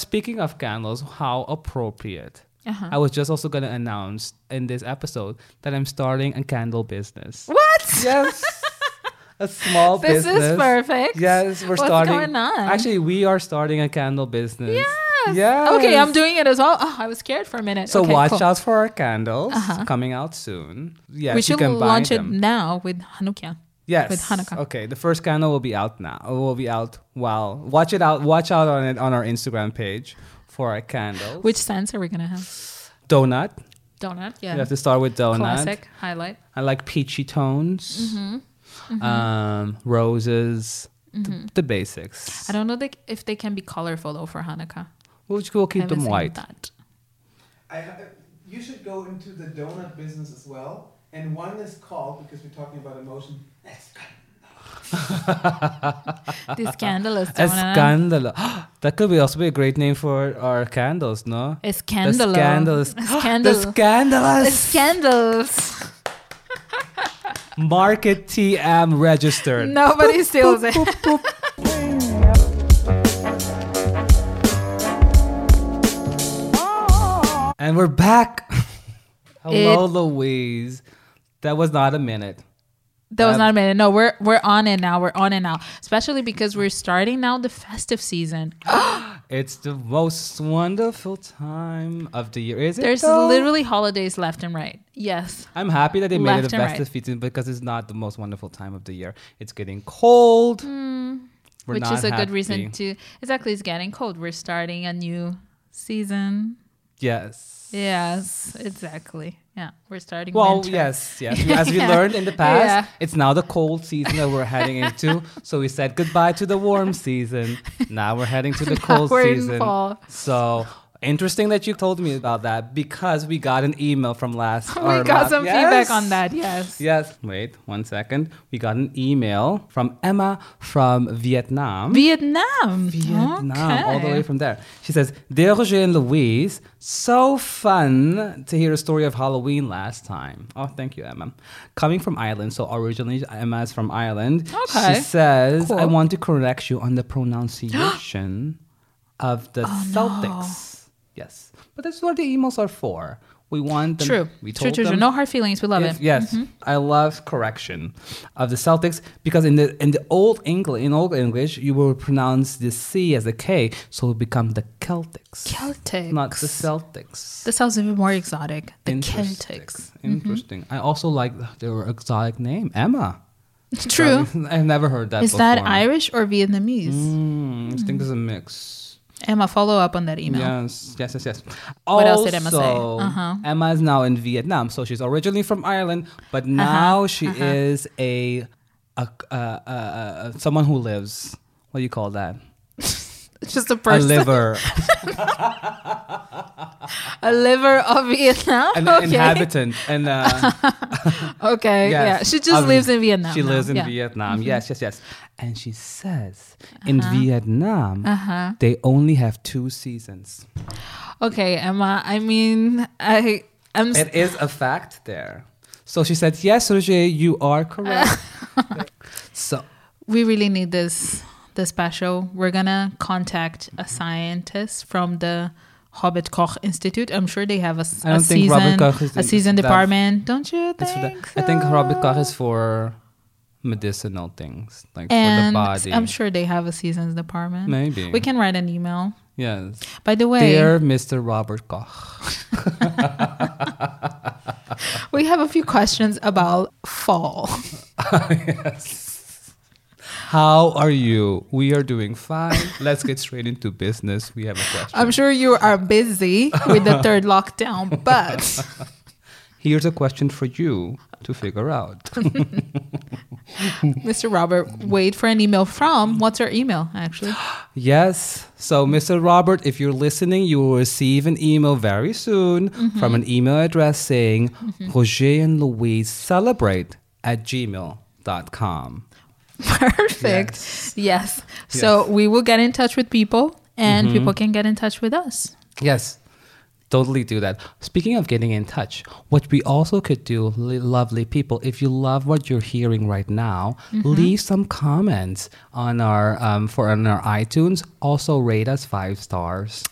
speaking of candles, how appropriate. Uh-huh. I was just also going to announce in this episode that I'm starting a candle business. What? Yes. a small This business. This is perfect. Yes, we're What's starting. going on? Actually, we are starting a candle business. Yes. Yes. Okay, I'm doing it as well. Oh, I was scared for a minute. So okay, watch cool. out for our candles Uh-huh. coming out soon. Yes, we you should can buy launch it now with Hanukkah. Yes. with Hanukkah. Okay, the first candle will be out now. It will be out. Wow. Watch it out. Watch out on it on our Instagram page for our candles. Which scents are we gonna have? donut? Donut. Yeah. You have to start with donut. Classic highlight. I like peachy tones. Mm-hmm. Um, roses. The, the basics. I don't know they, if they can be colorful though for Hanukkah. We'll, we'll keep Haven't them seen white. That. I, you should go into the donut business as well. And one is called, because we're talking about emotion, This scandalous donut. Escandalo. that could be also be a great name for our candles, no? It's The scandalous. scandalous. The Scandal. scandalous. Scandals. Market TM registered. Nobody steals it. And we're back. Hello, It- Louise. That was not a minute. That was not a minute. No, we're we're on it now. We're on it now. Especially because we're starting now the festive season. It's the most wonderful time of the year. Is it? There's though? literally holidays left and right. Yes. I'm happy that they made it a festive right. season because it's not the most wonderful time of the year. It's getting cold. Hmm. which is a good reason to exactly it's getting cold. We're starting a new season. Yes. Yes, exactly. Yeah, we're starting. Well, winter. yes, yes. As we Yeah. learned in the past, Yeah. it's now the cold season that we're heading into. So we said goodbye to the warm season. Now we're heading to the cold season. fall. So interesting that you told me about that because we got an email from last. we got some Yes. feedback on that. Yes. Yes. Wait one second. We got an email from Emma from Vietnam. Vietnam. Vietnam, all the way from there. She says, Dear Roger and Louise, so fun to hear a story of Halloween last time. Oh, thank you, Emma. Coming from Ireland, so originally Emma is from Ireland. Okay. She says, Cool. I want to correct you on the pronunciation of the Oh, Celtics. Yes. But that's what the emails are for. We want them. True. We told True. True. them No hard feelings. We love if- it. Yes, I love correction of the Celtics because in the in the old English in old English you will pronounce the C as a K, so it will become the Celtics, Celtics. not the Celtics. This sounds even more exotic. The Interesting. Celtics. Interesting. I also like their exotic name, Emma. True. I've never heard that. Is before. that Irish or Vietnamese? Mm, I think it's a mix. Emma, follow up on that email. Yes, yes, yes, yes. What else did Emma say? Uh-huh. Emma is now in Vietnam, so she's originally from Ireland, but now she is a, a, uh uh someone who lives. What do you call that? Just a person. A liver, A liver of Vietnam. an okay. inhabitant, and uh, Okay. yes, Yeah. She just lives in Vietnam. She now. lives in Yeah. Mm-hmm. Vietnam. Yes, yes, yes. And she says in Uh-huh. Vietnam they only have two seasons. Okay, Emma. I mean, I. I'm. It is a fact there. So she said, "Yes, Roger, you are correct." so we really need this this special. We're gonna contact a scientist from the Robert Koch Institute. I'm sure they have a, I don't a think season Koch is- a season department, don't you think? the- I think? Robert Koch is for medicinal things, like and for the body. I'm sure they have a seasons department. Maybe. we can write an email. Yes. By the way, Dear Mr. Robert Koch. we have a few questions about fall. How are you? We are doing fine. Let's get straight into business. We have a question. I'm sure you are busy with the third lockdown, but Here's a question for you to figure out. Mr. Robert, wait for an email from. What's our email actually? yes. So, Mr. Robert, if you're listening, you will receive an email very soon mm-hmm. from an email address saying mm-hmm. Roger and Louise celebrate at gmail.com. Perfect. Yes. So we will get in touch with people and people can get in touch with us. Yes. totally do that. Speaking of getting in touch, what we also could do, lovely people, if you love what you're hearing right now, Mm-hmm. leave some comments on our um, for on our iTunes. Also rate us five stars.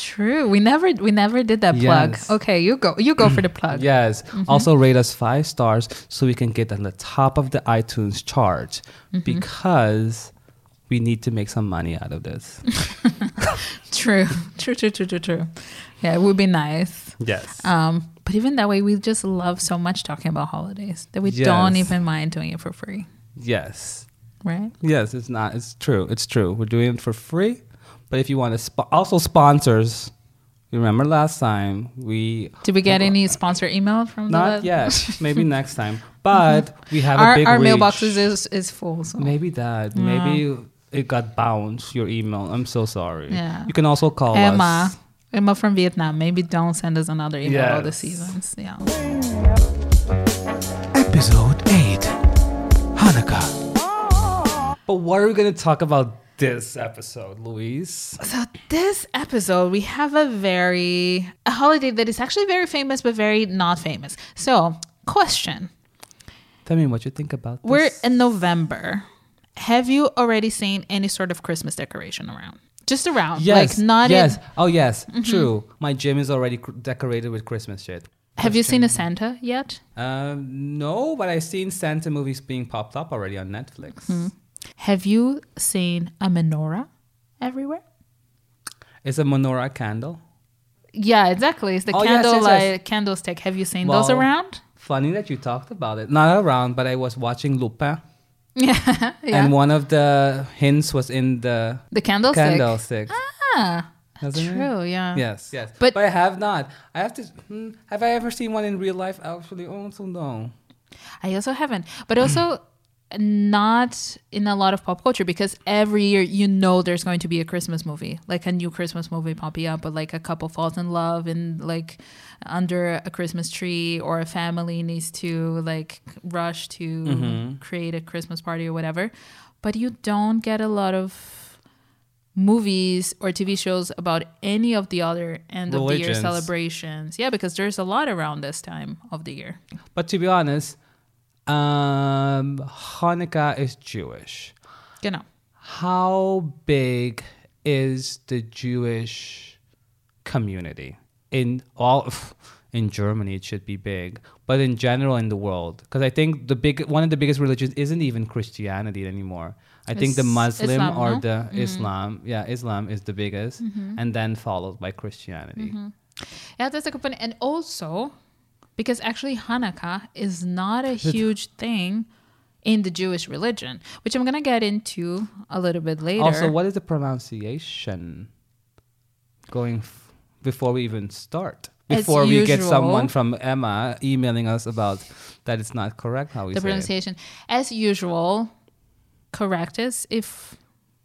True. We never we never did that plug. Yes. Okay, you go. You go for the plug. Yes. Mm-hmm. Also rate us five stars so we can get on the top of the iTunes chart Mm-hmm. because we need to make some money out of this. True. True. True. True. True. True. Yeah, it would be nice. yes. Um, but even that way, we just love so much talking about holidays that we don't even mind doing it for free, yes. right? Yes, it's not. It's true. It's true. We're doing it for free. But if you want to, sp- also sponsors. Remember last time we Did we get any sponsor email from not the yet. Maybe next time. But we have our a big our reach. mailboxes is is full. So Maybe that. Maybe it got bounced. Your email. I'm so sorry. Yeah. You can also call Emma, us. Emma from Vietnam. Maybe don't send us another email all the seasons. Yeah. Episode 8 Hanukkah. But what are we going to talk about this episode, Louise? So this episode, we have a very a holiday that is actually very famous, but very not famous. So, question: Tell me what you think about this. We're in November. Have you already seen any sort of Christmas decoration around? Just around, Yes. like not yes. in. Oh, yes. True. My gym is already cr- decorated with Christmas shit. Have you seen a Santa yet? Um, no, but I've seen Santa movies being popped up already on Netflix. Hmm. Have you seen a menorah everywhere? It's a menorah candle. Yeah, exactly. It's the Oh, yes, yes, candlelight yes. candlestick. Have you seen those around? Funny that you talked about it. Not around, but I was watching Lupin, Yeah, yeah. and one of the hints was in the the candlestick. candlestick. Ah, it? true. Yeah. Yes, yes. But- But, I have not. I have to. Hmm, have I ever seen one in real life? Actually, also no. I also haven't, but also not in a lot of pop culture because every year you know there's going to be a Christmas movie, like a new Christmas movie popping up, but like a couple falls in love and like under a Christmas tree, or a family needs to like rush to mm-hmm. create a Christmas party or whatever. But you don't get a lot of movies or TV shows about any of the other end of the year celebrations. Yeah, because there's a lot around this time of the year. But to be honest, um, Hanukkah is Jewish. Genau. How big is the Jewish community in all? In Germany, it should be big, but in general in the world, because I think the big one of the biggest religions isn't even Christianity anymore. I think the Muslim Islam, or no? Mm-hmm. the Islam, yeah, Islam is the biggest, and then followed by Christianity. Mm-hmm. Yeah, that's a good point. And also, because actually Hanukkah is not a huge thing in the Jewish religion, which I'm gonna get into a little bit later. Also, what is the pronunciation? Going f- before we even start, As before we get someone from Emma emailing us about that it's not correct how we the say it. pronunciation, as usual, correct us if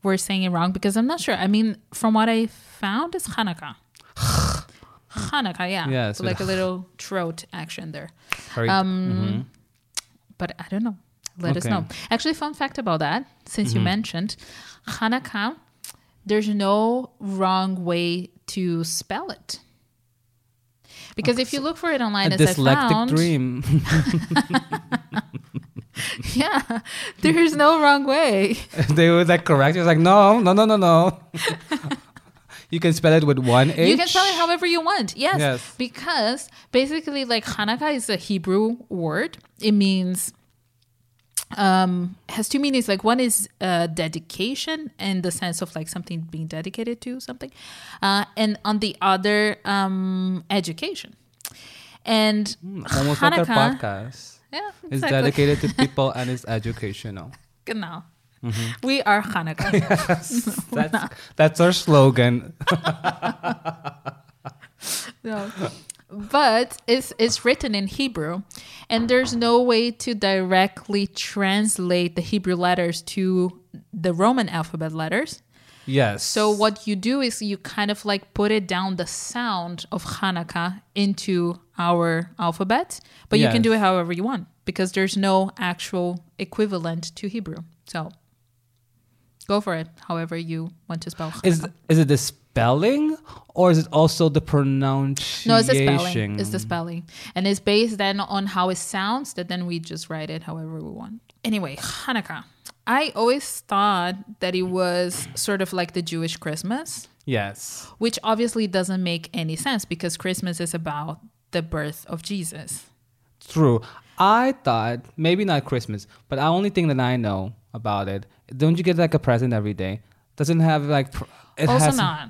we're saying it wrong because I'm not sure. I mean, from what I found, it's Hanukkah. Hanukkah, yeah. Yes, like a little throat action there. Um, But I don't know. Let us know. Actually, fun fact about that, since you mentioned Hanukkah, there's no wrong way to spell it. Because if you look for it online, a as I found, dream. yeah, there's no wrong way. they were like correct. It was like no, no, no, no, no. you can spell it with one H. You can spell it however you want. Yes, Yes. because basically, like Hanukkah is a Hebrew word. It means um has two meanings like one is uh dedication in the sense of like something being dedicated to something uh and on the other um education and Almost like our Hanukkah- podcast. yeah It's exactly. dedicated to people and it's educational. genau Mm-hmm. we are Hanukkah That's that's our slogan. No. But it's it's written in Hebrew, and there's no way to directly translate the Hebrew letters to the Roman alphabet letters. Yes. So what you do is you kind of like put it down the sound of Hanukkah into our alphabet, but you can do it however you want because there's no actual equivalent to Hebrew. So go for it, however you want to spell. is is it the spelling or is it also the pronunciation? No, it's the spelling. It's the spelling. And it's based then on how it sounds that then we just write it however we want. Anyway, Hanukkah. I always thought that it was sort of like the Jewish Christmas, Yes. which obviously doesn't make any sense because Christmas is about the birth of Jesus. True. I thought maybe not Christmas, but the only thing that I know about it, don't you get like a present every day? Doesn't have like pr- it also has not.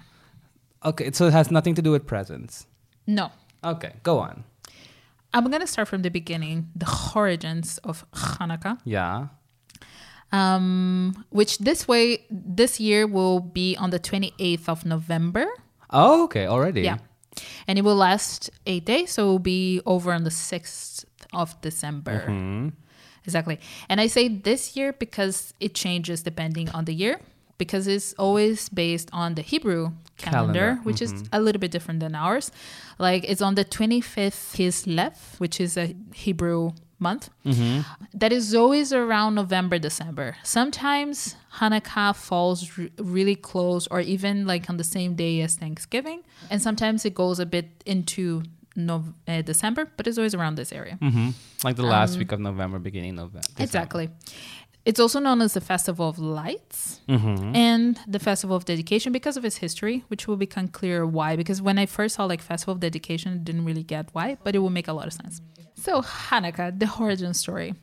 Okay, so it has nothing to do with presents. No. Okay, go on. I'm going to start from the beginning, the origins of Hanukkah. Yeah. um, which this way this year will be on the 28th of November. Oh, okay, already. Yeah, and it will last eight days, so it will be over on the 6th of December. Mm-hmm. Exactly, and I say this year because it changes depending on the year. Because it's always based on the Hebrew calendar, Calendar, which is a little bit different than ours. Like it's on the 25th Kislev, which is a Hebrew month that is always around November, December. Sometimes Hanukkah falls r- really close or even like on the same day as Thanksgiving. And sometimes it goes a bit into Nov- uh, December, but it's always around this area. Mm-hmm. Like the last week of November, beginning of November. Exactly. It's also known as the Festival of Lights Mm-hmm. and the Festival of Dedication because of its history, which will become clear why. Because when I first saw like Festival of Dedication, I didn't really get why, but it will make a lot of sense. So Hanukkah, the origin story.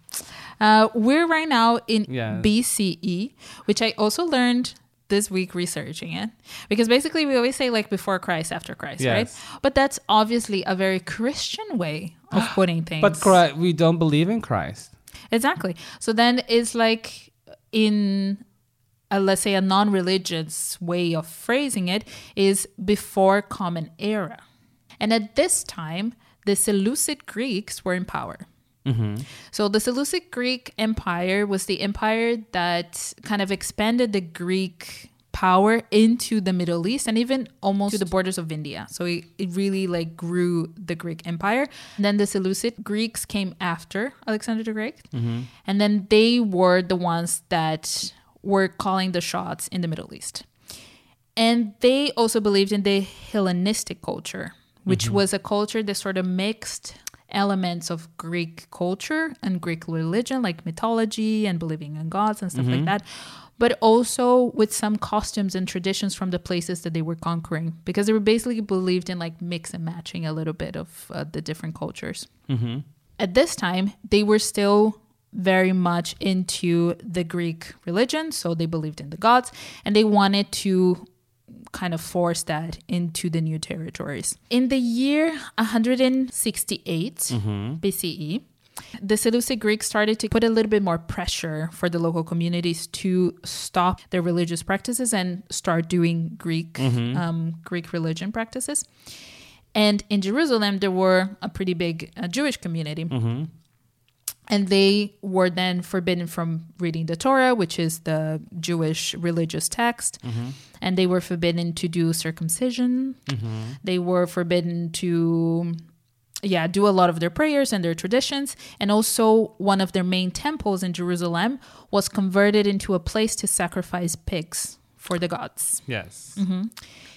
Uh, we're right now in Yes. BCE, which I also learned this week researching it because basically we always say like before Christ, after Christ, Yes. right? But that's obviously a very Christian way of putting things. But Chri- we don't believe in Christ. Exactly. So then it's like in a, let's say a non-religious way of phrasing it is before common era. And at this time, the Seleucid Greeks were in power. Mm-hmm. So the Seleucid Greek Empire was the empire that kind of expanded the Greek power into the Middle East and even almost to the borders of India. So it, it really like grew the Greek Empire. And then the Seleucid Greeks came after Alexander the Great. Mm-hmm. And then they were the ones that were calling the shots in the Middle East. And they also believed in the Hellenistic culture, which mm-hmm. was a culture that sort of mixed elements of Greek culture and Greek religion, like mythology and believing in gods and stuff like that, but also with some costumes and traditions from the places that they were conquering, because they were basically believed in like mix and matching a little bit of uh, the different cultures. At this time, they were still very much into the Greek religion, so they believed in the gods, and they wanted to kind of force that into the new territories. In the year 168 BCE, E, the Seleucid Greeks started to put a little bit more pressure for the local communities to stop their religious practices and start doing Greek um, Greek religion practices. And in Jerusalem, there were a pretty big uh, Jewish community and they were then forbidden from reading the Torah, which is the Jewish religious text, mm-hmm. and they were forbidden to do circumcision. Mm-hmm. They were forbidden to, yeah, do a lot of their prayers and their traditions, and also one of their main temples in Jerusalem was converted into a place to sacrifice pigs for the gods. Yes. Mm-hmm.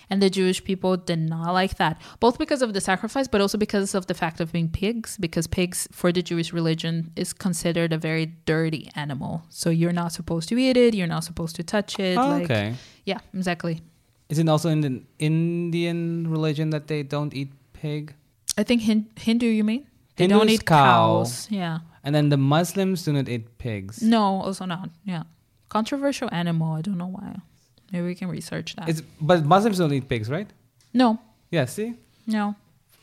And the Jewish people did not like that, both because of the sacrifice, but also because of the fact of being pigs, because pigs for the Jewish religion is considered a very dirty animal. So you're not supposed to eat it, you're not supposed to touch it. Oh, like, okay. Yeah, exactly. Is it also in the Indian religion that they don't eat pig? I think Hin- Hindu, you mean? They Hindus don't eat cow. cows. Yeah. And then the Muslims do not eat pigs. No, also not. Yeah. Controversial animal. I don't know why. Maybe we can research that. It's, but Muslims don't eat pigs, right? no, Yeah, see? no.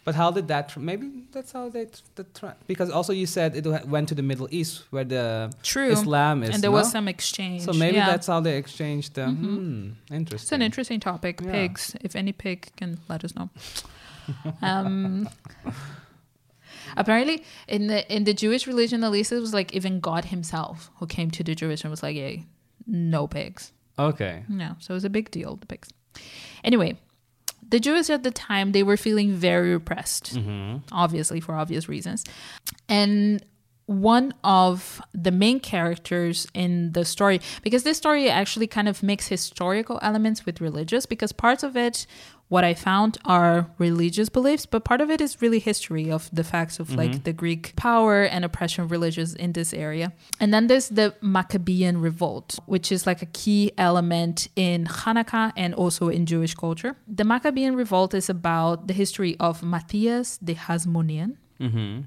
But how did that? Tr- maybe that's how they. The tra- because also you said it went to the Middle East where the True. Islam is. and there no? was some exchange. So maybe yeah. that's how they exchanged the. Hmm, interesting. It's an interesting topic. Yeah. Pigs. If any pig can let us know. um, apparently, in the in the Jewish religion, at least it was like even God Himself who came to the Jewish and was like, "Hey, no pigs." Okay. No, so it was a big deal. The pigs. Anyway, the Jews at the time they were feeling very repressed, mm-hmm. obviously for obvious reasons, and one of the main characters in the story because this story actually kind of mix historical elements with religious because parts of it what I found are religious beliefs, but part of it is really history of the facts of like mm-hmm. the Greek power and oppression of religions in this area. And then there's the Maccabean revolt, which is like a key element in Hanukkah and also in Jewish culture. The Maccabean revolt is about the history of Matthias the Hasmonean. Mm-hmm.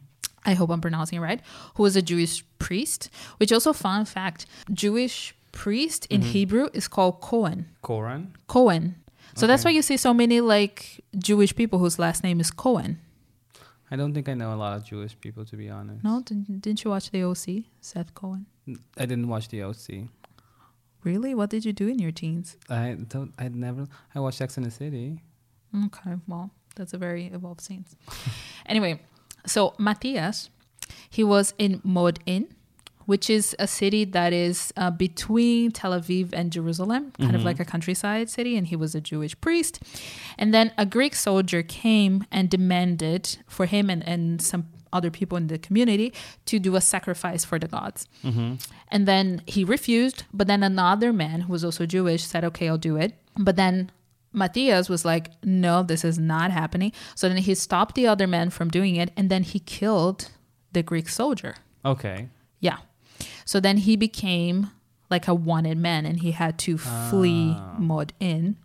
I hope I'm pronouncing it right, who was a Jewish priest, which also fun fact, Jewish priest in mm-hmm. Hebrew is called Cohen. Koran. Cohen. So that's why you see so many like Jewish people whose last name is Cohen. I don't think I know a lot of Jewish people, to be honest. No, didn't, didn't you watch the OC? Seth Cohen. I didn't watch the OC. Really? What did you do in your teens? I don't. I never. I watched Sex in the City. Okay, well, that's a very evolved scenes. anyway, so Matthias, he was in Modin, which is a city that is uh, between Tel Aviv and Jerusalem, kind of like a countryside city, and he was a Jewish priest. And then a Greek soldier came and demanded for him and, and some other people in the community to do a sacrifice for the gods. And then he refused, but then another man who was also Jewish said, okay, I'll do it. But then Matthias was like, no, this is not happening. So then he stopped the other man from doing it, and then he killed the Greek soldier. Okay. Yeah. So then he became like a wanted man and he had to flee Modin.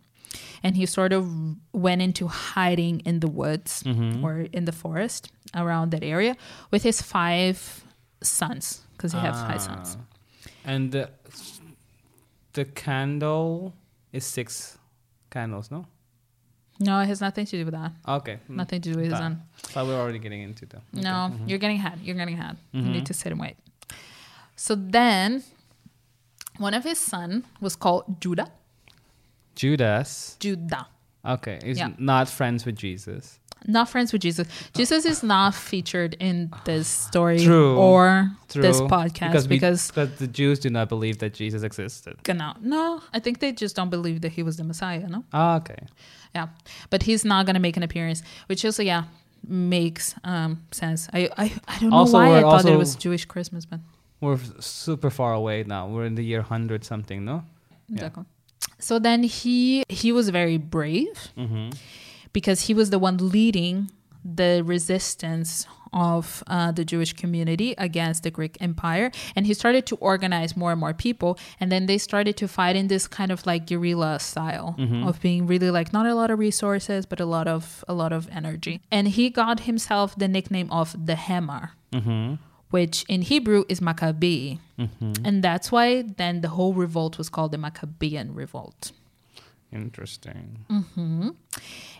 And he sort of went into hiding in the woods or in the forest around that area with his five sons because he has five sons. Ah. And the, the candle is six candles, no? No, it has nothing to do with that. Okay. mm, Nothing to do with his that. son. So we're already getting into that. Okay. No, you're getting ahead. You're getting ahead. You Mm-hmm. need to sit and wait. So then one of his son was called Judah. Judas. Judah. Okay. he's Yeah. not friends with Jesus. Not friends with Jesus. Jesus is not featured in this story True. or True. this podcast because, we- because, because the Jews do not believe that Jesus existed. genau. no, I think they just don't believe that he was the Messiah, no? Ah, okay. Yeah. But he's not going to make an appearance, which also, yeah, makes um, sense. I, I, I don't know Also, why I thought it was Jewish Christmas, but We're super far away now. We're in the year 100 something, no? Yeah. So then he he was very brave Mm-hmm. because he was the one leading the resistance of uh, the Jewish community against the Greek Empire, and he started to organize more and more people, and then they started to fight in this kind of like guerrilla style of being really like not a lot of resources, but a lot of a lot of energy, and he got himself the nickname of the Hammer Mm-hmm. Which in Hebrew is Maccabee. Mm-hmm. And that's why then the whole revolt was called the Maccabean revolt. Interesting.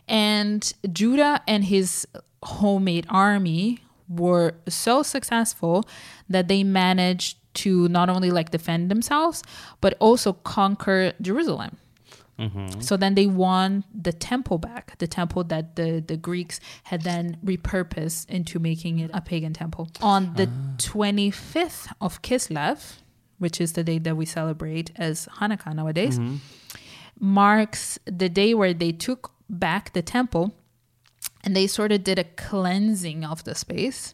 And Judah and his homemade army were so successful that they managed to not only like defend themselves, but also conquer Jerusalem. Mm-hmm. So then they won the temple back, the temple that the, the Greeks had then repurposed into making it a pagan temple. On the 25th of Kislev, which is the day that we celebrate as Hanukkah nowadays, Mm-hmm. marks the day where they took back the temple and they sort of did a cleansing of the space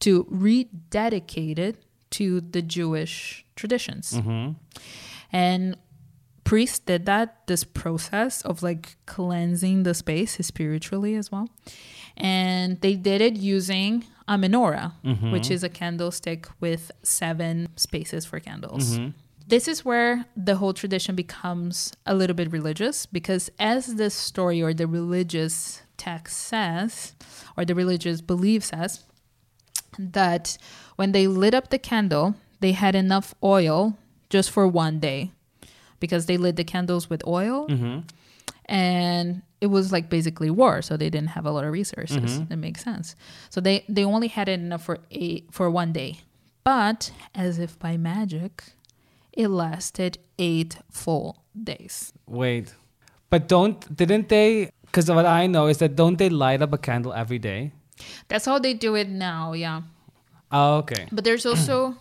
to rededicate it to the Jewish traditions. Mm-hmm. And priests did that, this process of like cleansing the space spiritually as well. And they did it using a menorah, mm-hmm. which is a candlestick with seven spaces for candles. Mm-hmm. This is where the whole tradition becomes a little bit religious because, as the story or the religious text says, or the religious belief says, that when they lit up the candle, they had enough oil just for one day because they lit the candles with oil Mm-hmm. and it was like basically war so they didn't have a lot of resources Mm-hmm. that makes sense so they they only had it enough for eight for one day but as if by magic it lasted eight full days Wait. But don't, didn't they, because what I know is that don't they light up a candle every day? that's how they do it now yeah Oh, okay. But there's also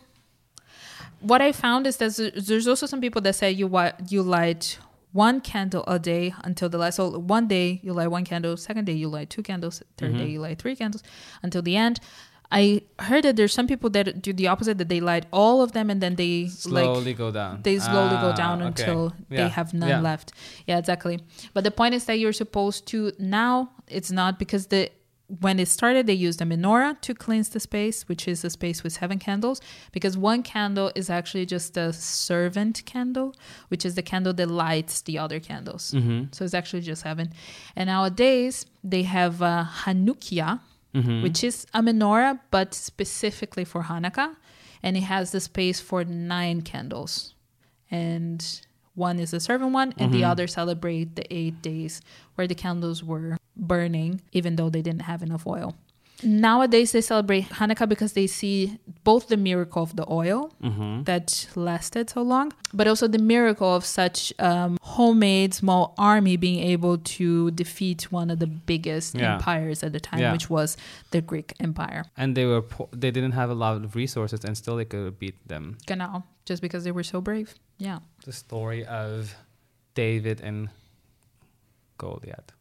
what I found is that there's- also some people that say you you light one candle a day until the last. So one day you light one candle, second day you light two candles, 3rd day you light three candles until the end. I heard that there's some people that do the opposite that they light all of them and then they like Slowly go down. they slowly go Ah, down okay. until Yeah. they have none Yeah. left. Yeah, exactly. But the point is that you're supposed to now it's not because the when it started they used a menorah to cleanse the space, which is a space with seven candles, because one candle is actually just a servant candle, which is the candle that lights the other candles. Mm-hmm. So it's actually just seven. And nowadays they have uh, Hanukkiah, Mm-hmm. which is a menorah, but specifically for Hanukkah. And it has the space for nine candles. And one is the servant one, and the Mhm. other celebrate the eight days where the candles were burning, even though they didn't have enough oil. Nowadays, they celebrate Hanukkah because they see both the miracle of the oil Mm-hmm. that lasted so long, but also the miracle of such um, homemade small army being able to defeat one of the biggest Yeah. empires at the time, Yeah. which was the Greek Empire. And they were po- they didn't have a lot of resources, and still they could beat them. Genau, just because they were so brave. Yeah. The story of David and Goliath.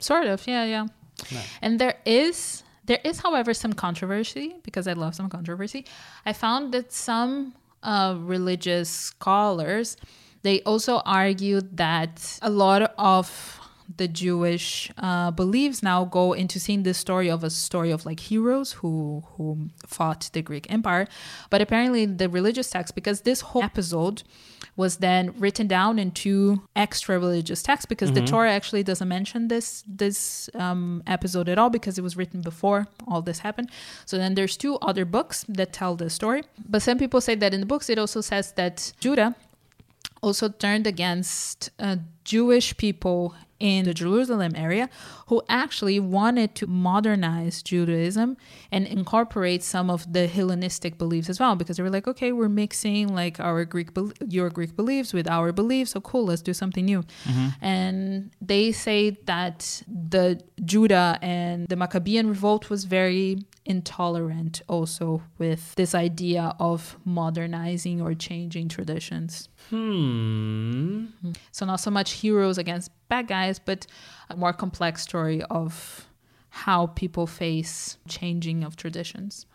Sort of, yeah, yeah. No. And there is there is, however, some controversy because I love some controversy. I found that some uh, religious scholars they also argued that a lot of the Jewish uh, beliefs now go into seeing this story of a story of like heroes who who fought the Greek Empire, but apparently the religious text because this whole episode was then written down into extra religious texts because the Torah actually doesn't mention this this um, episode at all because it was written before all this happened. So then there's two other books that tell the story, but some people say that in the books it also says that Judah also turned against uh, Jewish people in the Jerusalem area who actually wanted to modernize Judaism and incorporate some of the Hellenistic beliefs as well because they were like okay we're mixing like our Greek bel your Greek beliefs with our beliefs so cool let's do something new. And they say that the Judah and the Maccabean revolt was very intolerant also with this idea of modernizing or changing traditions. Hmm. so not so much heroes against bad guys, but a more complex story of how people face changing of traditions.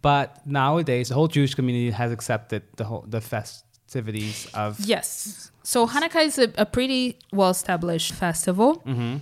But nowadays, the whole Jewish community has accepted the whole the festivities of. Yes. So Hanukkah is a, a pretty well established festival. hmm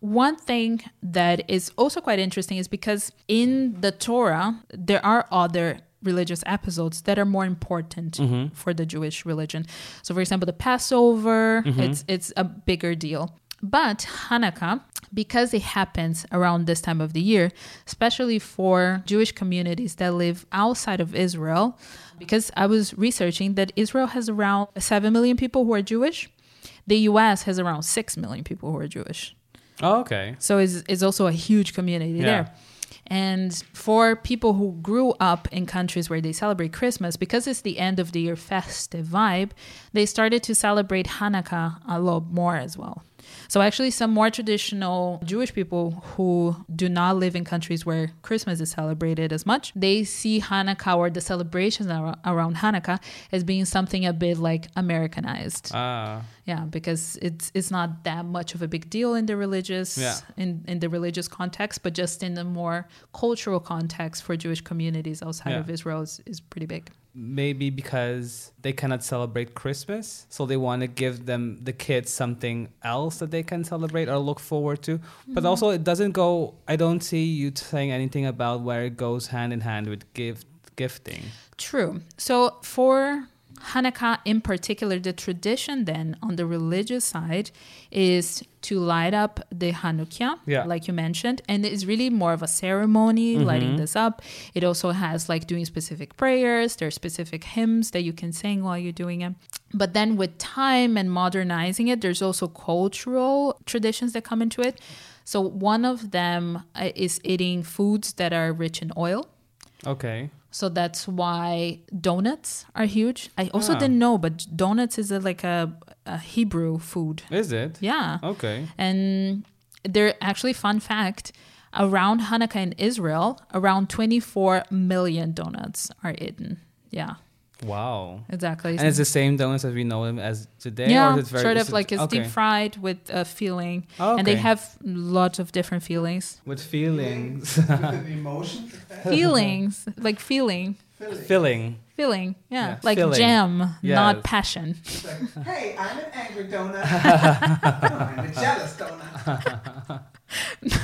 One thing that is also quite interesting is because in the Torah, there are other religious episodes that are more important hmm for the Jewish religion. So, for example, the Passover, it's it's a bigger deal. But Hanukkah, because it happens around this time of the year, especially for Jewish communities that live outside of Israel, because I was researching that Israel has around 7 million people who are Jewish. The US has around 6 million people who are Jewish. Oh, okay. So it's, it's also a huge community Yeah. there. And for people who grew up in countries where they celebrate Christmas, because it's the end of the year festive vibe, they started to celebrate Hanukkah a lot more as well. So actually, some more traditional Jewish people who do not live in countries where Christmas is celebrated as much, they see Hanukkah or the celebrations ar- around Hanukkah as being something a bit like Americanized. Ah. Yeah, because it's it's not that much of a big deal in the religious Yeah. in, in the religious context, but just in the more cultural context for Jewish communities outside Yeah. of Israel is, is pretty big. Maybe because they cannot celebrate Christmas, so they want to give them the kids something else that they can celebrate or look forward to. But mm-hmm. also, it doesn't go. I don't see you saying anything about where it goes hand in hand with gift gifting. True. So for Hanukkah in particular, the tradition then on the religious side is to light up the Hanukkiah, Yeah. like you mentioned, and it's really more of a ceremony lighting Mhm. this up. It also has like doing specific prayers, there are specific hymns that you can sing while you're doing it. But then with time and modernizing it, there's also cultural traditions that come into it. So one of them uh, is eating foods that are rich in oil. Okay. So that's why donuts are huge. I also Ah. didn't know, but donuts is a, like a, a Hebrew food. Is it? Yeah. Okay. And they're actually, fun fact, around Hanukkah in Israel, around 24 million donuts are eaten. Yeah. Wow. Exactly. And it's the same donuts as we know them as today? yeah, or is very, sort of it- like it's okay. deep fried with a filling, Oh, and they okay. have lots of different feelings. With feelings. With an emotion. feelings, like feeling, Filling. Filling. feeling, yeah, Yeah, like filling. jam, Yes. not passion. It's like, hey, I'm an angry donut. I'm a jealous donut.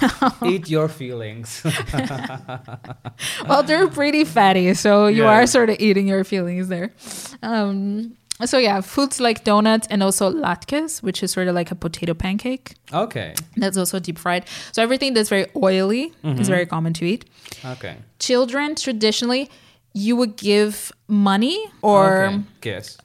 Eat your feelings. well, they're pretty fatty, so you Yeah. are sort of eating your feelings there. Um, so yeah, foods like donuts and also latkes, which is sort of like a potato pancake. okay. That's also deep fried. So everything that's very oily Mm-hmm. is very common to eat. Okay. Children traditionally, you would give money or okay. Guess.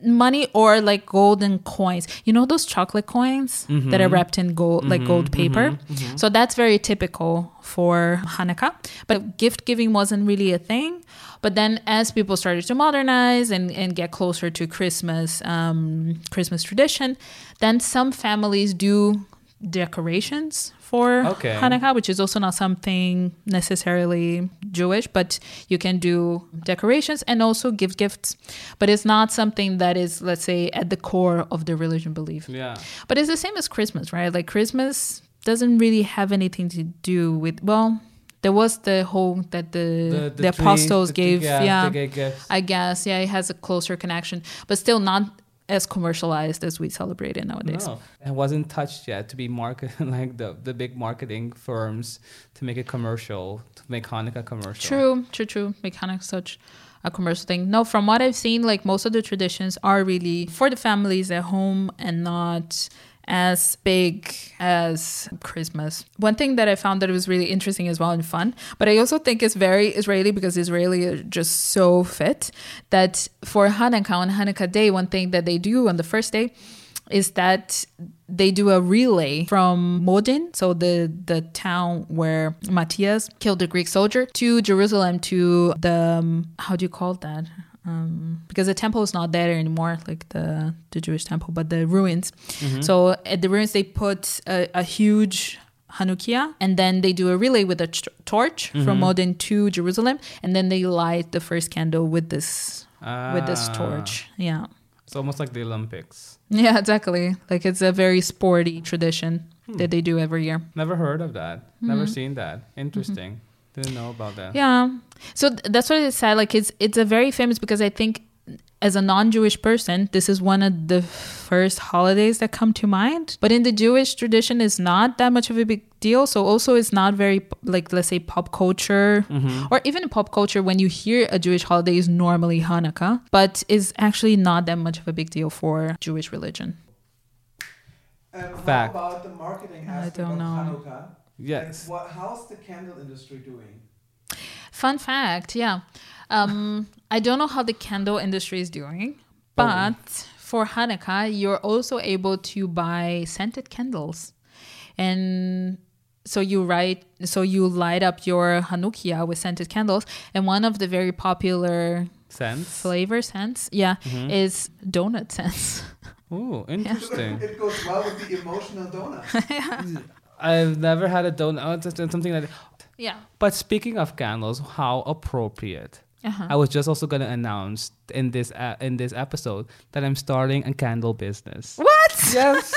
Money or like golden coins. You know those chocolate coins mm-hmm. that are wrapped in gold, like mm-hmm. gold paper. Mm-hmm. So that's very typical for Hanukkah. But gift giving wasn't really a thing. But then as people started to modernize and, and get closer to Christmas, um, Christmas tradition, then some families do decorations for Okay. Hanukkah, which is also not something necessarily Jewish, but you can do decorations and also give gifts. But it's not something that is, let's say, at the core of the religion belief. Yeah. But it's the same as Christmas, right? Like Christmas doesn't really have anything to do with, well, there was the whole that the the, tree- apostles the- gave, yeah, yeah, gave gifts. I guess, yeah, it has a closer connection, but still not as commercialized as we celebrate it nowadays. No, it wasn't touched yet to be market like the the big marketing firms to make it commercial to make Hanukkah commercial. True, true, true. Make Hanukkah such a commercial thing. No, from what I've seen, like most of the traditions are really for the families at home and not as big as Christmas. One thing that I found that was really interesting as well and fun, but I also think it's very Israeli because Israeli are just so fit that for Hanukkah on Hanukkah day, one thing that they do on the first day is that they do a relay from Modin, so the the town where Matthias killed the Greek soldier, to Jerusalem to the um, how do you call that? Um, because the temple is not there anymore, like the the Jewish temple, but the ruins. So at the ruins, they put a, a huge Hanukkiah, and then they do a relay with a t- torch from Modin to Jerusalem, and then they light the first candle with this with this Ah, torch. Yeah. It's almost like the Olympics. Yeah, exactly. Like it's a very sporty tradition that they do every year. Never heard of that. Never seen that. Interesting. Didn't know about that. Mm-hmm. Yeah. So th- that's what it said. Like it's it's a very famous because I think as a non-Jewish person, this is one of the first holidays that come to mind. But in the Jewish tradition, it's not that much of a big deal. So also, it's not very like let's say pop culture or even in pop culture. When you hear a Jewish holiday, is normally Hanukkah, but is actually not that much of a big deal for Jewish religion. Um, Fact. How about the marketing I don't of know. Hanukkah? Yes. Like, what, how's the candle industry doing? Fun fact, yeah. Um, I don't know how the candle industry is doing, but for Hanukkah, you're also able to buy scented candles, and so you write, so you light up your Hanukkiah with scented candles, and one of the very popular Sense. flavor scents, yeah, Mm-hmm. is donut scents. oh interesting. it goes well with the emotional donut. I've never had a donut. or something like. That. Yeah. But speaking of candles, how appropriate. Uh-huh. I was just also going to announce in this uh, in this episode that I'm starting a candle business. What? Yes.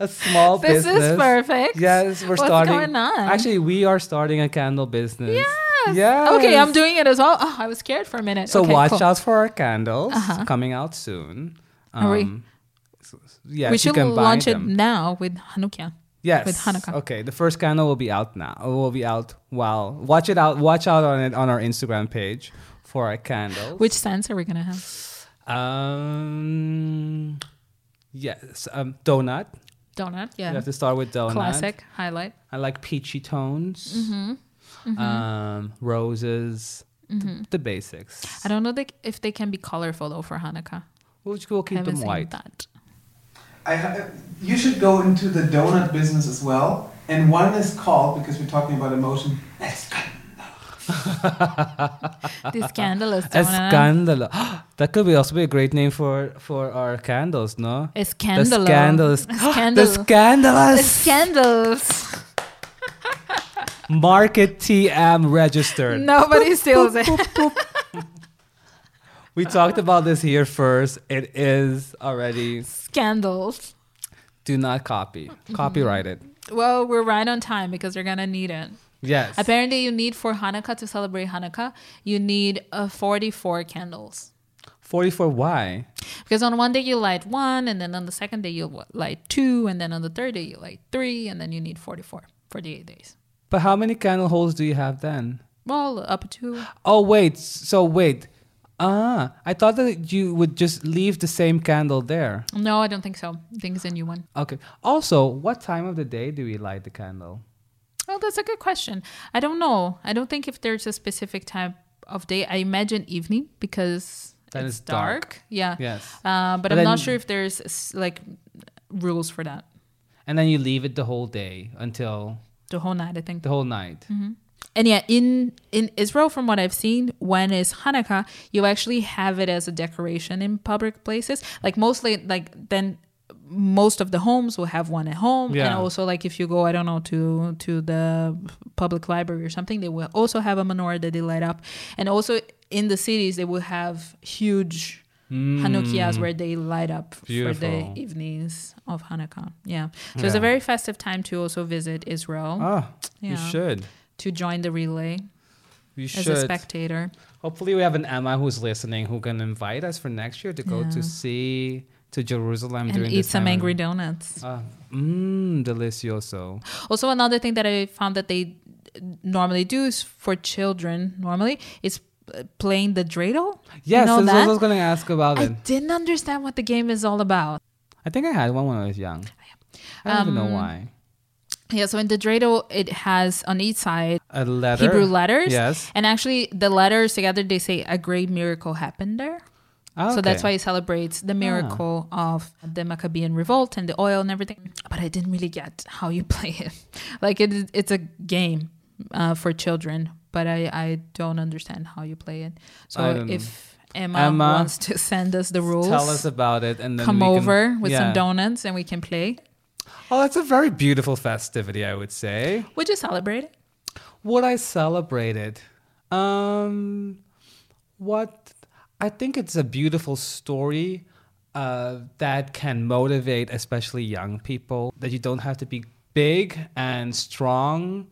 a small This business. This is perfect. Yes, we're What's starting. going on? Actually, we are starting a candle business. Yes. Yes. Okay, I'm doing it as well. Oh, I was scared for a minute. So Okay, watch cool. out for our candles Uh-huh. coming out soon. Are we- Um, Yes, we should launch it now with Hanukkah. Yes. with Hanukkah. Okay, the first candle will be out now. It will be out. Wow. Watch it out. Watch out on it on our Instagram page for our candles. Which scents are we gonna have? Um. Yes. Um. Donut. Donut, yeah. You have to start with donut. Classic highlight. I like peachy tones. Mm-hmm. Um. Roses. th- the basics. I don't know they, if they can be colorful though for Hanukkah. We'll, we'll keep them white. that. I ha- you should go into the donut business as well. And one is called, because we're talking about emotion, This scandalous donut. scandal. that could be also be a great name for for our candles, no? It's The scandalous. Scandal. The scandalous. It's scandals. Market TM registered. Nobody steals it. We talked about this here first. It is already. Scandals. Do not copy. Copyright it. Well, we're right on time because you're gonna need it. Yes. Apparently, you need for Hanukkah to celebrate Hanukkah, you need uh, 44 candles. 44 why? Because on one day you light one, and then on the second day you light two, and then on the third day you light three, and then you need 44 48 days. But how many candle holes do you have then? Well, up to. Oh wait, so wait. Ah, I thought that you would just leave the same candle there. No, I don't think so. I think it's a new one. Okay. Also, what time of the day do we light the candle? Well, that's a good question. I don't know. I don't think if there's a specific time of day. I imagine evening because Then it's, it's dark. dark. Yeah. Yes. Uh, but, But I'm not sure if there's like rules for that. And then you leave it the whole day until The whole night, I think. the whole night. And yeah, in in Israel, from what I've seen, when it's Hanukkah, you actually have it as a decoration in public places. Like mostly, like then most of the homes will have one at home, and also like if you go, I don't know, to to the public library or something, they will also have a menorah that they light up, and also in the cities they will have huge. Hanukkiahs where they light up for Mm. The evenings of Hanukkah. Yeah. So it's a very festive time to also visit Israel Oh, Yeah. you should. To join the relay You as should. a spectator. Hopefully, we have an Emma who's listening who can invite us for next year to go Yeah. to see to Jerusalem and during eat some time. angry donuts. Ah, mmm, delicioso. Also, another thing that I found that they normally do is for children. Normally, is uh, playing the dreidel. Yes, know that's what that? I was going to ask about I it. didn't understand what the game is all about. I think I had one when I was young. I don't even know Um, why. Yeah, so in the dreidel, it has on each side A letter. Hebrew letters. Yes. And actually, the letters together, they say a great miracle happened there. Ah, So that's why he celebrates the miracle of the Maccabean revolt and the oil and everything. But I didn't really get how you play it. Like it, it's a game uh, for children, but I, I don't understand how you play it. So if Emma, Emma, wants to send us the rules, Tell us about it and then come we can- over with yeah. some donuts and we can play. Oh, that's a very beautiful festivity, I would say. Would you celebrate it? Would I celebrate it? Um, what? I think it's a beautiful story uh, that can motivate, especially young people. That you don't have to be big and strong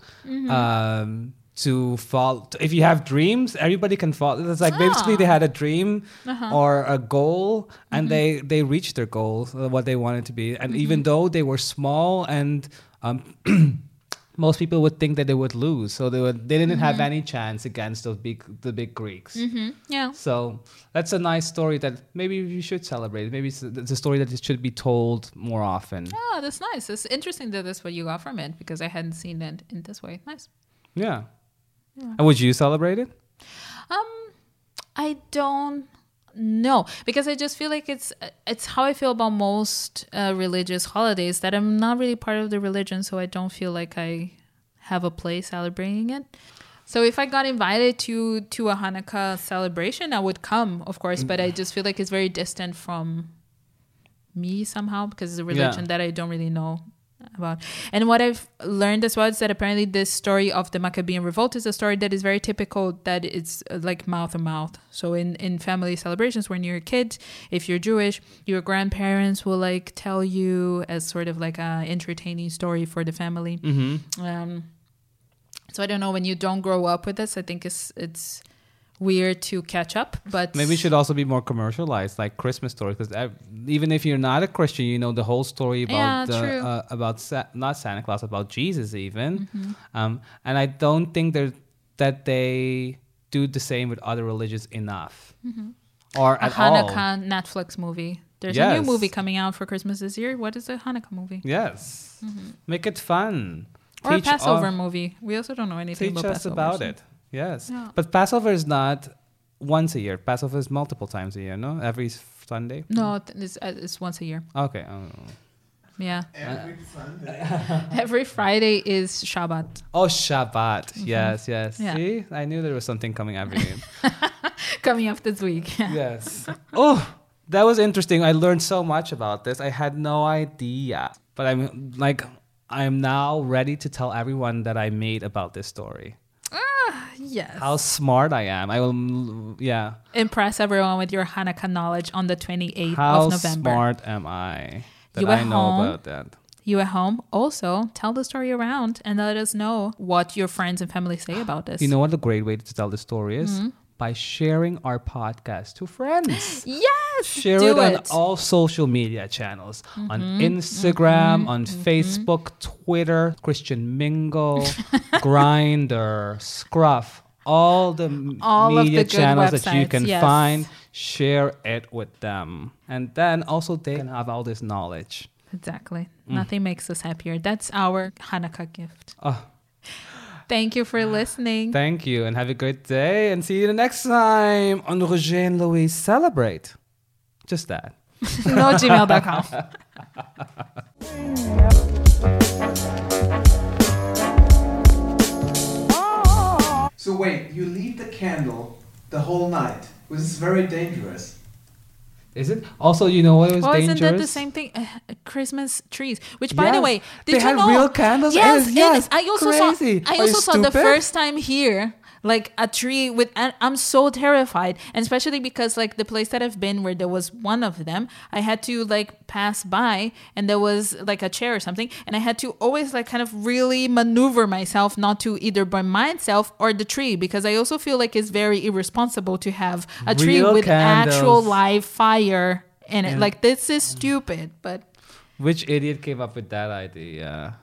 um, to fall. If you have dreams, everybody can fall. It's like basically they had a dream or a goal, and they they reached their goals, uh, what they wanted to be. And even though they were small and um, most people would think that they would lose, so they would they didn't have any chance against those big the big Greeks. Mm-hmm. Yeah. So that's a nice story that maybe you should celebrate. Maybe it's, it's a story that it should be told more often. Oh, that's nice. It's interesting that that's what you got from it because I hadn't seen it in this way. Nice. Yeah. And would you celebrate it? Um, I don't know because I just feel like it's it's how I feel about most uh, religious holidays that I'm not really part of the religion, so I don't feel like I have a place celebrating it. So if I got invited to to a Hanukkah celebration, I would come, of course, but I just feel like it's very distant from me somehow because it's a religion that I don't really know about. And what I've learned as well is that apparently this story of the Maccabean revolt is a story that is very typical that it's uh, like mouth to mouth. So in in family celebrations when you're a kid, if you're Jewish, your grandparents will like tell you as sort of like a entertaining story for the family. Mm-hmm. Um, so I don't know when you don't grow up with this, I think it's it's weird to catch up, but Maybe it should also be more commercialized, like Christmas stories, because even if you're not a Christian, you know the whole story about Yeah, the, uh, about Sa- not Santa Claus, about Jesus even. Mm-hmm. Um, and I don't think that that they do the same with other religions enough, or a at all. Hanukkah Netflix movie. There's a new movie coming out for Christmas this year. What is the Hanukkah movie? Yes, make it fun. Or a Passover all- movie. We also don't know anything Teach about us Passover. about so- it. Yes, Yeah. but Passover is not once a year. Passover is multiple times a year. No, every Sunday. No, it's, uh, it's once a year. Okay. oh. Yeah. Every Sunday. Every Friday is Shabbat. Oh, Shabbat. Yes, yes. Mm-hmm. Yeah. See, I knew there was something coming every day. Coming up this week. yes. Oh, that was interesting. I learned so much about this. I had no idea. But I'm like, I'm now ready to tell everyone that I made about this story. Yes. how smart I am. I will, yeah. Impress everyone with your Hanukkah knowledge on the 28th How of November. How smart am I that You I at know home? about that? You at home also tell the story around and let us know what your friends and family say about this. You know what a great way to tell the story is? Mm-hmm. By sharing our podcast to friends. yes, Share do it on it. Mm-hmm. all social media channels on Instagram, on Facebook, Twitter, Christian Mingle, Grindr, Scruff, all the All media the channels that you can yes. find. Share it with them, and then also they can have all this knowledge. Exactly. Mm. Nothing makes us happier. That's our Hanukkah gift. Oh, Thank you for listening. thank you, and have a great day, and see you the next time on Roger and Louise celebrate. Just that. no gmail.com. So wait, you leave the candle the whole night. Was this very dangerous? Is it? Also, you know what was Well, dangerous? isn't that the same thing? Uh, Christmas trees. Which, by the Yes. way, They did you had know? real candles? Yes, yes. yes, I also crazy. saw. I also saw the first time here, like a tree with. And I'm so terrified, and especially because like the place that I've been, where there was one of them, I had to like pass by, and there was like a chair or something, and I had to always like kind of really maneuver myself not to either burn myself or the tree, because I also feel like it's very irresponsible to have a tree Real with actual live fire in it. Yeah. Like this is stupid, but Which idiot came up with that idea?